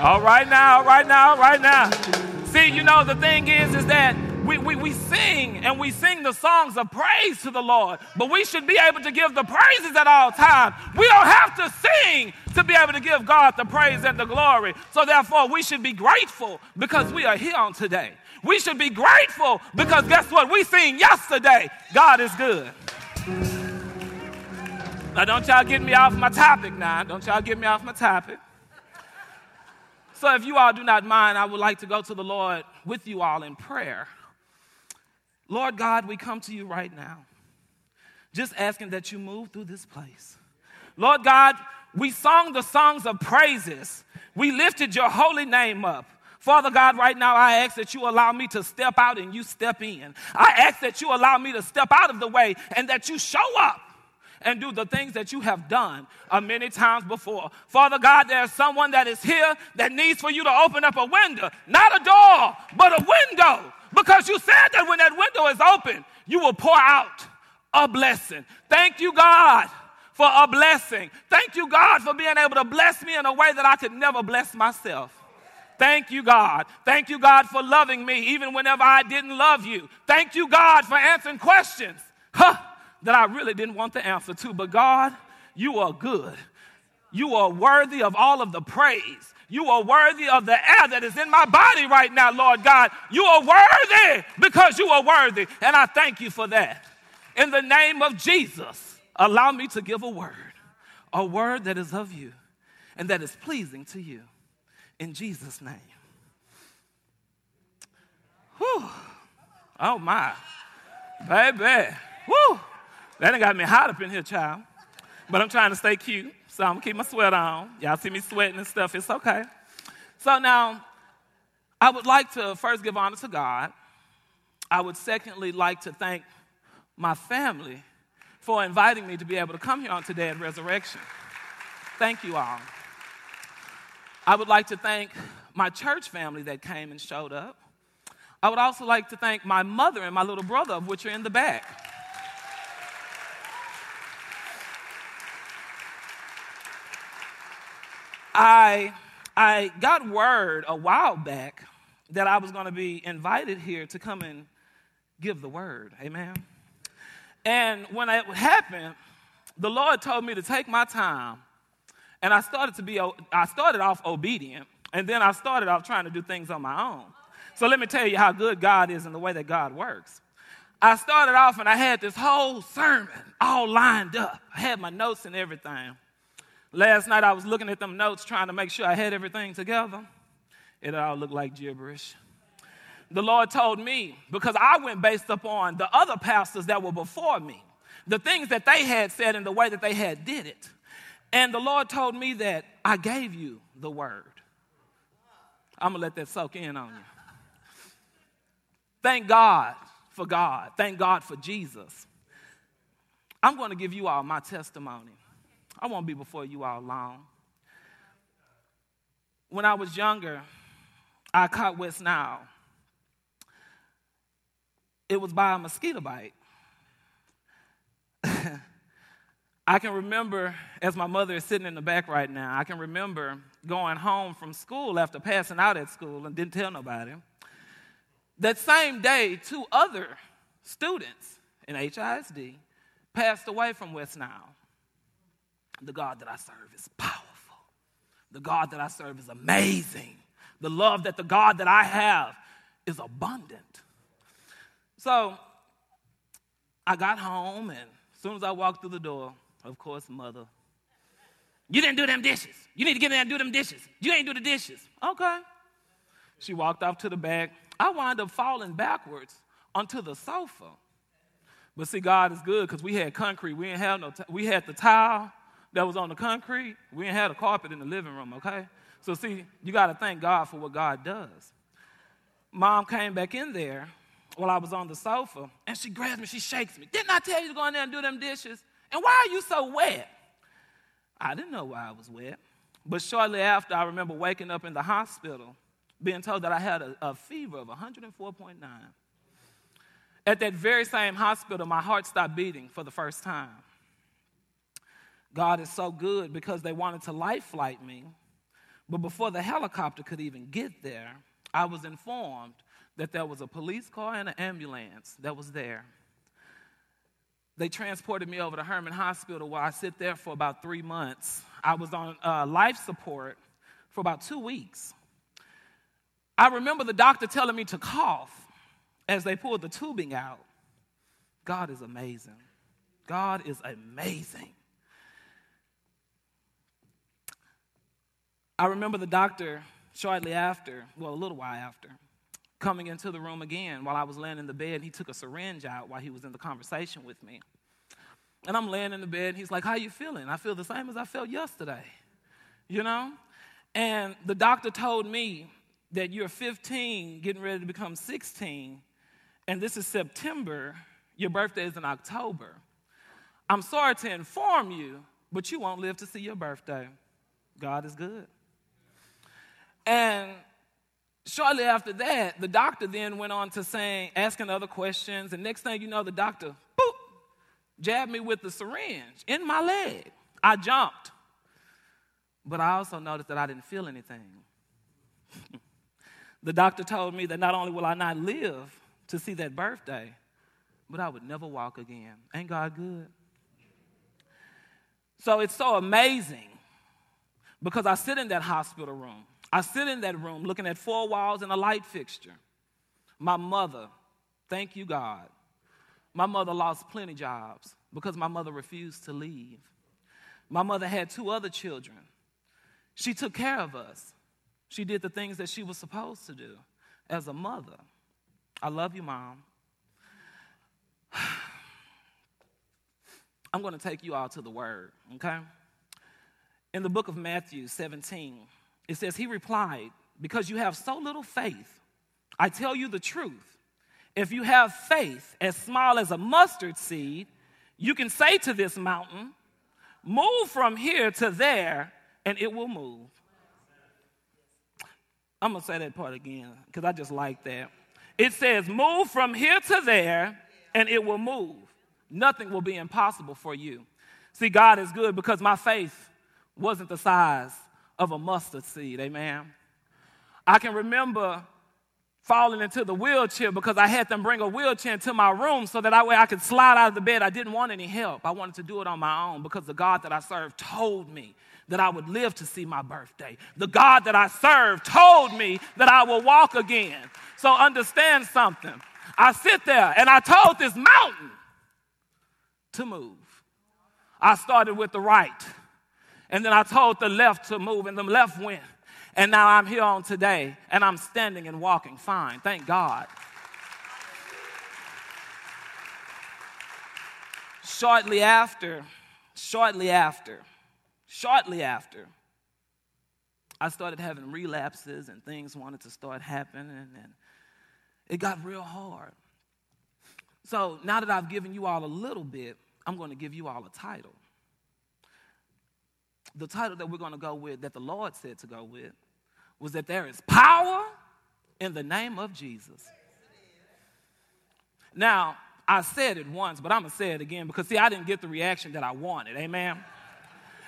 All right now, right now, right now. See, you know, the thing is, is that we, we, we sing and we sing the songs of praise to the Lord, but we should be able to give the praises at all times. We don't have to sing to be able to give God the praise and the glory. So therefore, we should be grateful because we are here on today. We should be grateful because guess what? We seen yesterday. God is good. Now, don't y'all get me off my topic now. Don't y'all get me off my topic. So, if you all do not mind, I would like to go to the Lord with you all in prayer. Lord God, we come to you right now, just asking that you move through this place. Lord God, we sung the songs of praises, we lifted your holy name up. Father God, right now I ask that you allow me to step out and you step in. I ask that you allow me to step out of the way and that you show up and do the things that you have done uh, many times before. Father God, there's someone that is here that needs for you to open up a window, not a door, but a window. Because you said that when that window is open, you will pour out a blessing. Thank you, God, for a blessing. Thank you, God, for being able to bless me in a way that I could never bless myself. Thank you, God. Thank you, God, for loving me even whenever I didn't love you. Thank you, God, for answering questions. Huh that I really didn't want the answer to. But God, you are good. You are worthy of all of the praise. You are worthy of the air that is in my body right now, Lord God. You are worthy because you are worthy. And I thank you for that. In the name of Jesus, allow me to give a word, a word that is of you and that is pleasing to you. In Jesus' name. Whew. Oh my. Baby. Whew. That ain't got me hot up in here, child. But I'm trying to stay cute, so I'm gonna keep my sweat on. Y'all see me sweating and stuff, it's okay. So now, I would like to first give honor to God. I would secondly like to thank my family for inviting me to be able to come here on today at Resurrection. Thank you all. I would like to thank my church family that came and showed up. I would also like to thank my mother and my little brother, which are in the back. I, I got word a while back that I was going to be invited here to come and give the word. Amen. And when it happened, the Lord told me to take my time. And I started to be, I started off obedient. And then I started off trying to do things on my own. So let me tell you how good God is and the way that God works. I started off and I had this whole sermon all lined up. I had my notes and everything. Last night I was looking at them notes trying to make sure I had everything together. It all looked like gibberish. The Lord told me, because I went based upon the other pastors that were before me, the things that they had said and the way that they had did it. And the Lord told me that I gave you the word. I'm going to let that soak in on you. Thank God for God. Thank God for Jesus. I'm going to give you all my testimony. I won't be before you all long. When I was younger, I caught West Nile. It was by a mosquito bite. I can remember, as my mother is sitting in the back right now, I can remember going home from school after passing out at school and didn't tell nobody. That same day, two other students in HISD passed away from West Nile. The God that I serve is powerful. The God that I serve is amazing. The love that the God that I have is abundant. So I got home, and as soon as I walked through the door, of course, mother, you didn't do them dishes. You need to get in there and do them dishes. You ain't do the dishes. Okay. She walked off to the back. I wound up falling backwards onto the sofa. But see, God is good because we had concrete. We didn't have no. T- we had the tile that was on the concrete. We didn't have a carpet in the living room, okay? So, see, you got to thank God for what God does. Mom came back in there while I was on the sofa, and she grabs me, she shakes me. Didn't I tell you to go in there and do them dishes? And why are you so wet? I didn't know why I was wet. But shortly after, I remember waking up in the hospital, being told that I had a, a fever of 104.9. At that very same hospital, my heart stopped beating for the first time. God is so good because they wanted to life flight me. But before the helicopter could even get there, I was informed that there was a police car and an ambulance that was there. They transported me over to Hermann Hospital where I sit there for about three months. I was on uh, life support for about two weeks. I remember the doctor telling me to cough as they pulled the tubing out. God is amazing. God is amazing. I remember the doctor shortly after, well, a little while after, coming into the room again while I was laying in the bed. He took a syringe out while he was in the conversation with me. And I'm laying in the bed. He's like, How you feeling? I feel the same as I felt yesterday. You know? And the doctor told me that you're 15, getting ready to become 16, and this is September. Your birthday is in October. I'm sorry to inform you, but you won't live to see your birthday. God is good. And shortly after that, the doctor then went on to saying, asking other questions, and next thing you know, the doctor, boop, jabbed me with the syringe in my leg. I jumped. But I also noticed that I didn't feel anything. the doctor told me that not only will I not live to see that birthday, but I would never walk again. Ain't God good? So it's so amazing because I sit in that hospital room I sit in that room looking at four walls and a light fixture. My mother, thank you, God. My mother lost plenty jobs because my mother refused to leave. My mother had two other children. She took care of us. She did the things that she was supposed to do as a mother. I love you, Mom. I'm going to take you all to the Word, okay? In the book of Matthew 17, it says, He replied, Because you have so little faith, I tell you the truth. If you have faith as small as a mustard seed, you can say to this mountain, Move from here to there, and it will move. I'm going to say that part again because I just like that. It says, Move from here to there, and it will move. Nothing will be impossible for you. See, God is good because my faith wasn't the size of a mustard seed. Amen. I can remember falling into the wheelchair because I had them bring a wheelchair into my room so that I, way I could slide out of the bed. I didn't want any help. I wanted to do it on my own because the God that I served told me that I would live to see my birthday. The God that I served told me that I will walk again. So understand something. I sit there and I told this mountain to move. I started with the right. And then I told the left to move, and the left went. And now I'm here on today, and I'm standing and walking fine. Thank God. shortly after, shortly after, shortly after, I started having relapses and things wanted to start happening, and it got real hard. So now that I've given you all a little bit, I'm going to give you all a title the title that we're going to go with, that the Lord said to go with, was that there is power in the name of Jesus. Now, I said it once, but I'm going to say it again because, see, I didn't get the reaction that I wanted. Amen.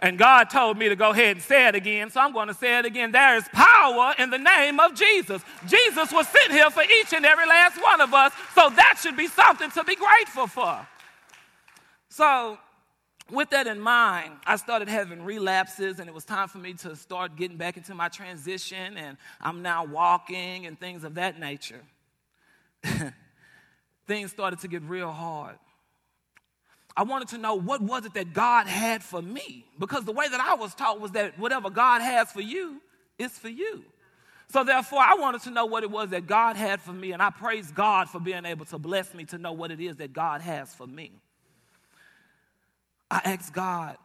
And God told me to go ahead and say it again, so I'm going to say it again. There is power in the name of Jesus. Jesus was sitting here for each and every last one of us, so that should be something to be grateful for. So, with that in mind, I started having relapses, and it was time for me to start getting back into my transition, and I'm now walking and things of that nature. things started to get real hard. I wanted to know what was it that God had for me, because the way that I was taught was that whatever God has for you is for you. So therefore, I wanted to know what it was that God had for me, and I praise God for being able to bless me to know what it is that God has for me. I asked God,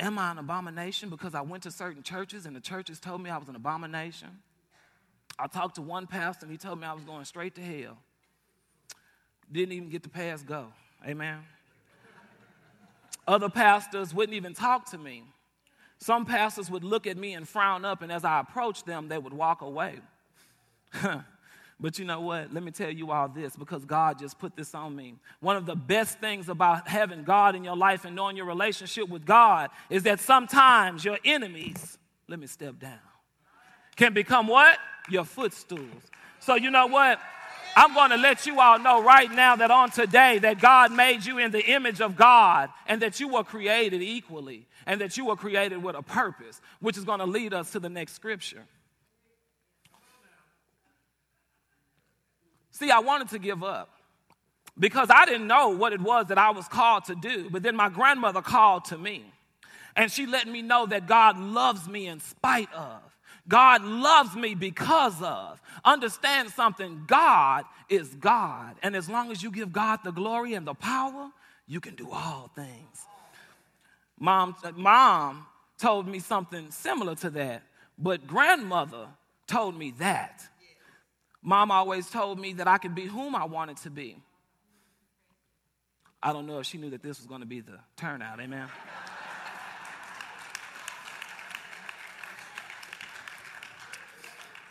Am I an abomination? Because I went to certain churches and the churches told me I was an abomination. I talked to one pastor and he told me I was going straight to hell. Didn't even get the pass go. Amen. Other pastors wouldn't even talk to me. Some pastors would look at me and frown up, and as I approached them, they would walk away. But you know what? Let me tell you all this because God just put this on me. One of the best things about having God in your life and knowing your relationship with God is that sometimes your enemies let me step down. Can become what? Your footstools. So, you know what? I'm going to let you all know right now that on today that God made you in the image of God and that you were created equally and that you were created with a purpose, which is going to lead us to the next scripture. See, I wanted to give up because I didn't know what it was that I was called to do, but then my grandmother called to me and she let me know that God loves me in spite of. God loves me because of. Understand something God is God. And as long as you give God the glory and the power, you can do all things. Mom, mom told me something similar to that, but grandmother told me that. Mom always told me that I could be whom I wanted to be. I don't know if she knew that this was going to be the turnout, amen.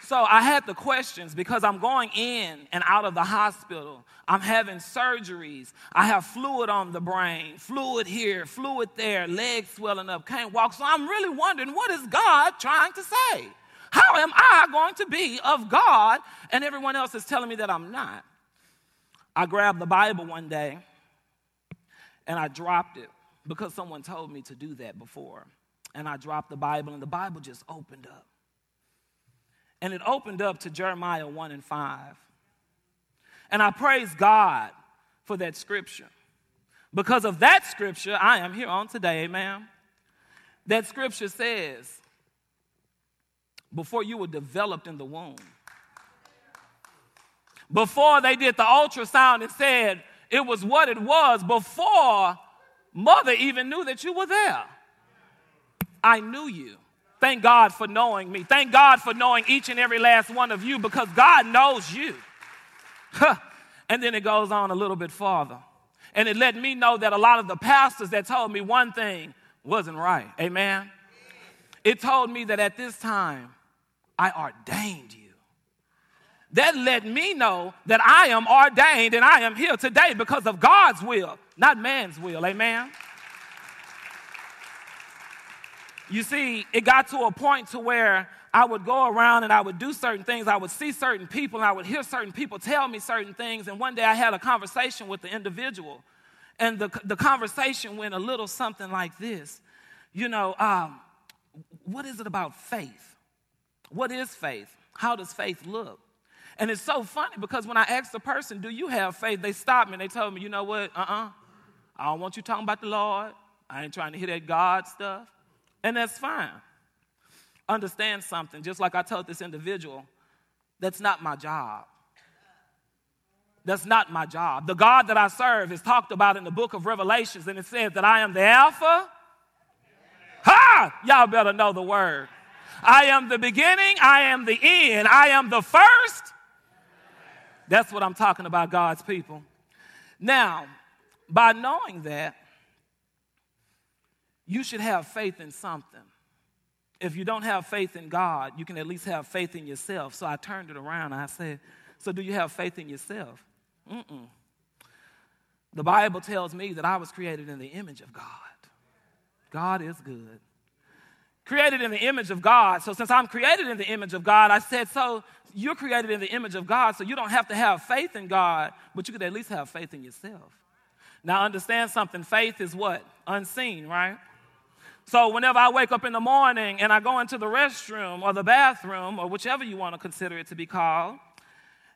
So I had the questions because I'm going in and out of the hospital. I'm having surgeries. I have fluid on the brain, fluid here, fluid there, legs swelling up, can't walk. So I'm really wondering what is God trying to say? How am I going to be of God? And everyone else is telling me that I'm not. I grabbed the Bible one day and I dropped it because someone told me to do that before. And I dropped the Bible and the Bible just opened up. And it opened up to Jeremiah 1 and 5. And I praise God for that scripture. Because of that scripture, I am here on today, amen. That scripture says, before you were developed in the womb, before they did the ultrasound and said it was what it was, before mother even knew that you were there, I knew you. Thank God for knowing me. Thank God for knowing each and every last one of you because God knows you. and then it goes on a little bit farther. And it let me know that a lot of the pastors that told me one thing wasn't right. Amen. It told me that at this time, I ordained you. That let me know that I am ordained and I am here today because of God's will, not man's will. Amen. You see, it got to a point to where I would go around and I would do certain things. I would see certain people and I would hear certain people tell me certain things. And one day I had a conversation with the individual. And the, the conversation went a little something like this You know, um, what is it about faith? What is faith? How does faith look? And it's so funny because when I asked the person, Do you have faith? they stopped me and they told me, You know what? Uh uh-uh. uh I don't want you talking about the Lord. I ain't trying to hear that God stuff. And that's fine. Understand something, just like I told this individual, that's not my job. That's not my job. The God that I serve is talked about in the book of Revelations, and it says that I am the Alpha. Ha! Y'all better know the word. I am the beginning, I am the end, I am the first. That's what I'm talking about, God's people. Now, by knowing that, you should have faith in something. If you don't have faith in God, you can at least have faith in yourself. So I turned it around I said, So do you have faith in yourself? Mm-mm. The Bible tells me that I was created in the image of God. God is good. Created in the image of God. So since I'm created in the image of God, I said, So you're created in the image of God, so you don't have to have faith in God, but you could at least have faith in yourself. Now, understand something faith is what? Unseen, right? So whenever I wake up in the morning and I go into the restroom or the bathroom or whichever you want to consider it to be called,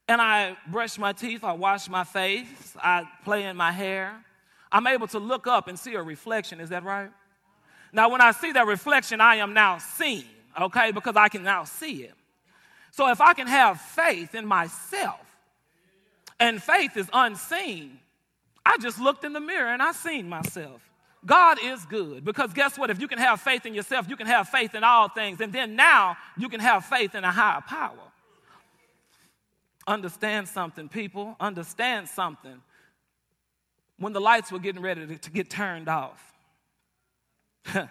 and I brush my teeth, I wash my face, I play in my hair, I'm able to look up and see a reflection. Is that right? Now, when I see that reflection, I am now seen, okay, because I can now see it. So if I can have faith in myself, and faith is unseen, I just looked in the mirror and I seen myself. God is good because guess what? If you can have faith in yourself, you can have faith in all things. And then now you can have faith in a higher power. Understand something, people. Understand something. When the lights were getting ready to, get turned off,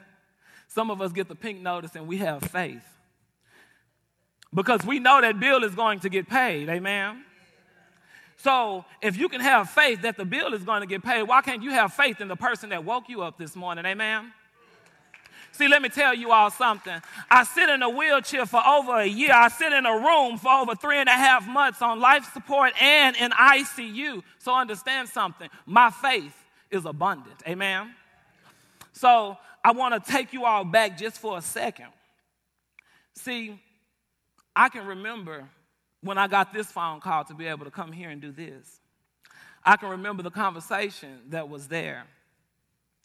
some of us get the pink notice and we have faith because we know that bill is going to get paid. Amen. So if you can have faith that the bill is going to get paid, why can't you have faith in the person that woke you up this morning? Amen? See, let me tell you all something. I sit in a wheelchair for over a year. I sit in a room for over three and a half months on life support and in ICU. So understand something. My faith is abundant. Amen. So I want to take you all back just for a second. See, I can remember when I got this phone call to be able to come here and do this. I can remember the conversation that was there.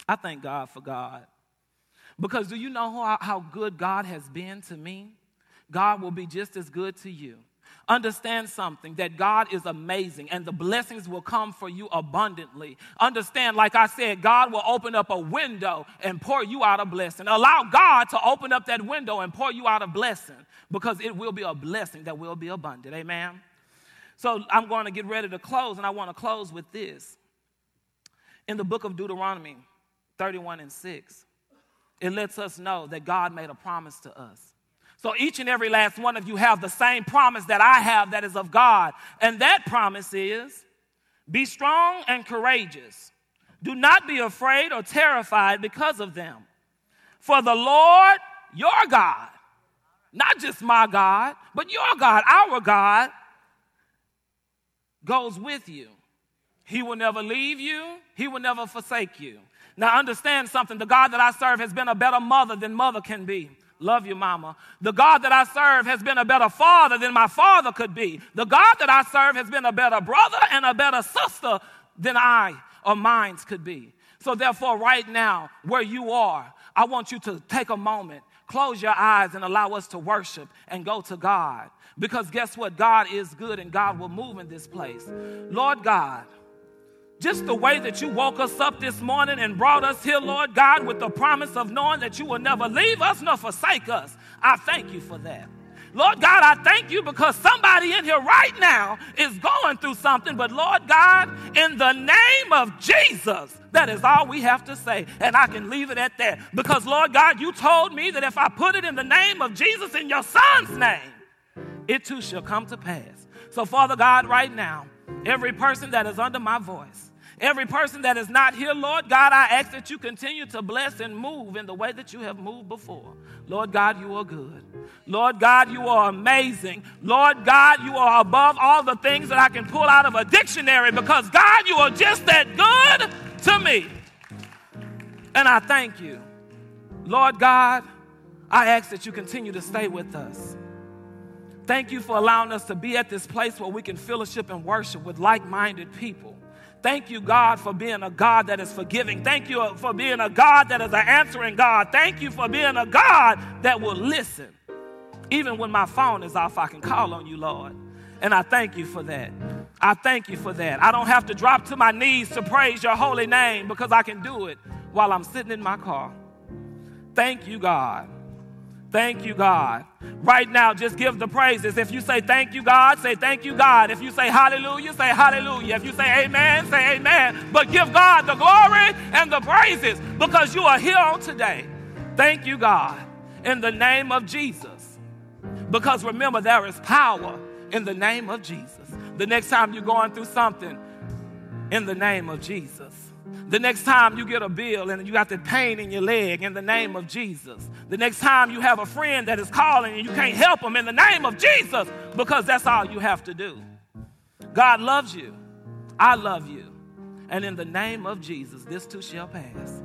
I thank God for God. Because do you know how, good God has been to me? God will be just as good to you. Understand something that God is amazing and the blessings will come for you abundantly. Understand, like I said, God will open up a window and pour you out a blessing. Allow God to open up that window and pour you out a blessing because it will be a blessing that will be abundant. Amen. So I'm going to get ready to close, and I want to close with this. In the book of Deuteronomy 31 and 6, it lets us know that God made a promise to us. So each and every last one of you have the same promise that I have that is of God. And that promise is be strong and courageous. Do not be afraid or terrified because of them. For the Lord, your God, not just my God, but your God, our God, goes with you. He will never leave you, He will never forsake you. Now, understand something the God that I serve has been a better mother than mother can be. Love you, mama. The God that I serve has been a better father than my father could be. The God that I serve has been a better brother and a better sister than I or mines could be. So, therefore, right now, where you are, I want you to take a moment, close your eyes, and allow us to worship and go to God. Because guess what? God is good and God will move in this place. Lord God, just the way that you woke us up this morning and brought us here, Lord God, with the promise of knowing that you will never leave us nor forsake us. I thank you for that. Lord God, I thank you because somebody in here right now is going through something. But Lord God, in the name of Jesus, that is all we have to say. And I can leave it at that. Because Lord God, you told me that if I put it in the name of Jesus in your son's name, it too shall come to pass. So, Father God, right now, every person that is under my voice, Every person that is not here, Lord God, I ask that you continue to bless and move in the way that you have moved before. Lord God, you are good. Lord God, you are amazing. Lord God, you are above all the things that I can pull out of a dictionary because, God, you are just that good to me. And I thank you. Lord God, I ask that you continue to stay with us. Thank you for allowing us to be at this place where we can fellowship and worship with like minded people. Thank you, God, for being a God that is forgiving. Thank you for being a God that is an answering God. Thank you for being a God that will listen. Even when my phone is off, I can call on you, Lord. And I thank you for that. I thank you for that. I don't have to drop to my knees to praise your holy name because I can do it while I'm sitting in my car. Thank you, God. Thank you, God. Right now, just give the praises. If you say thank you, God, say thank you, God. If you say hallelujah, say hallelujah. If you say amen, say amen. But give God the glory and the praises because you are here on today. Thank you, God, in the name of Jesus. Because remember, there is power in the name of Jesus. The next time you're going through something, in the name of Jesus. The next time you get a bill and you got the pain in your leg in the name of Jesus. The next time you have a friend that is calling and you can't help them in the name of Jesus because that's all you have to do. God loves you. I love you. And in the name of Jesus, this too shall pass.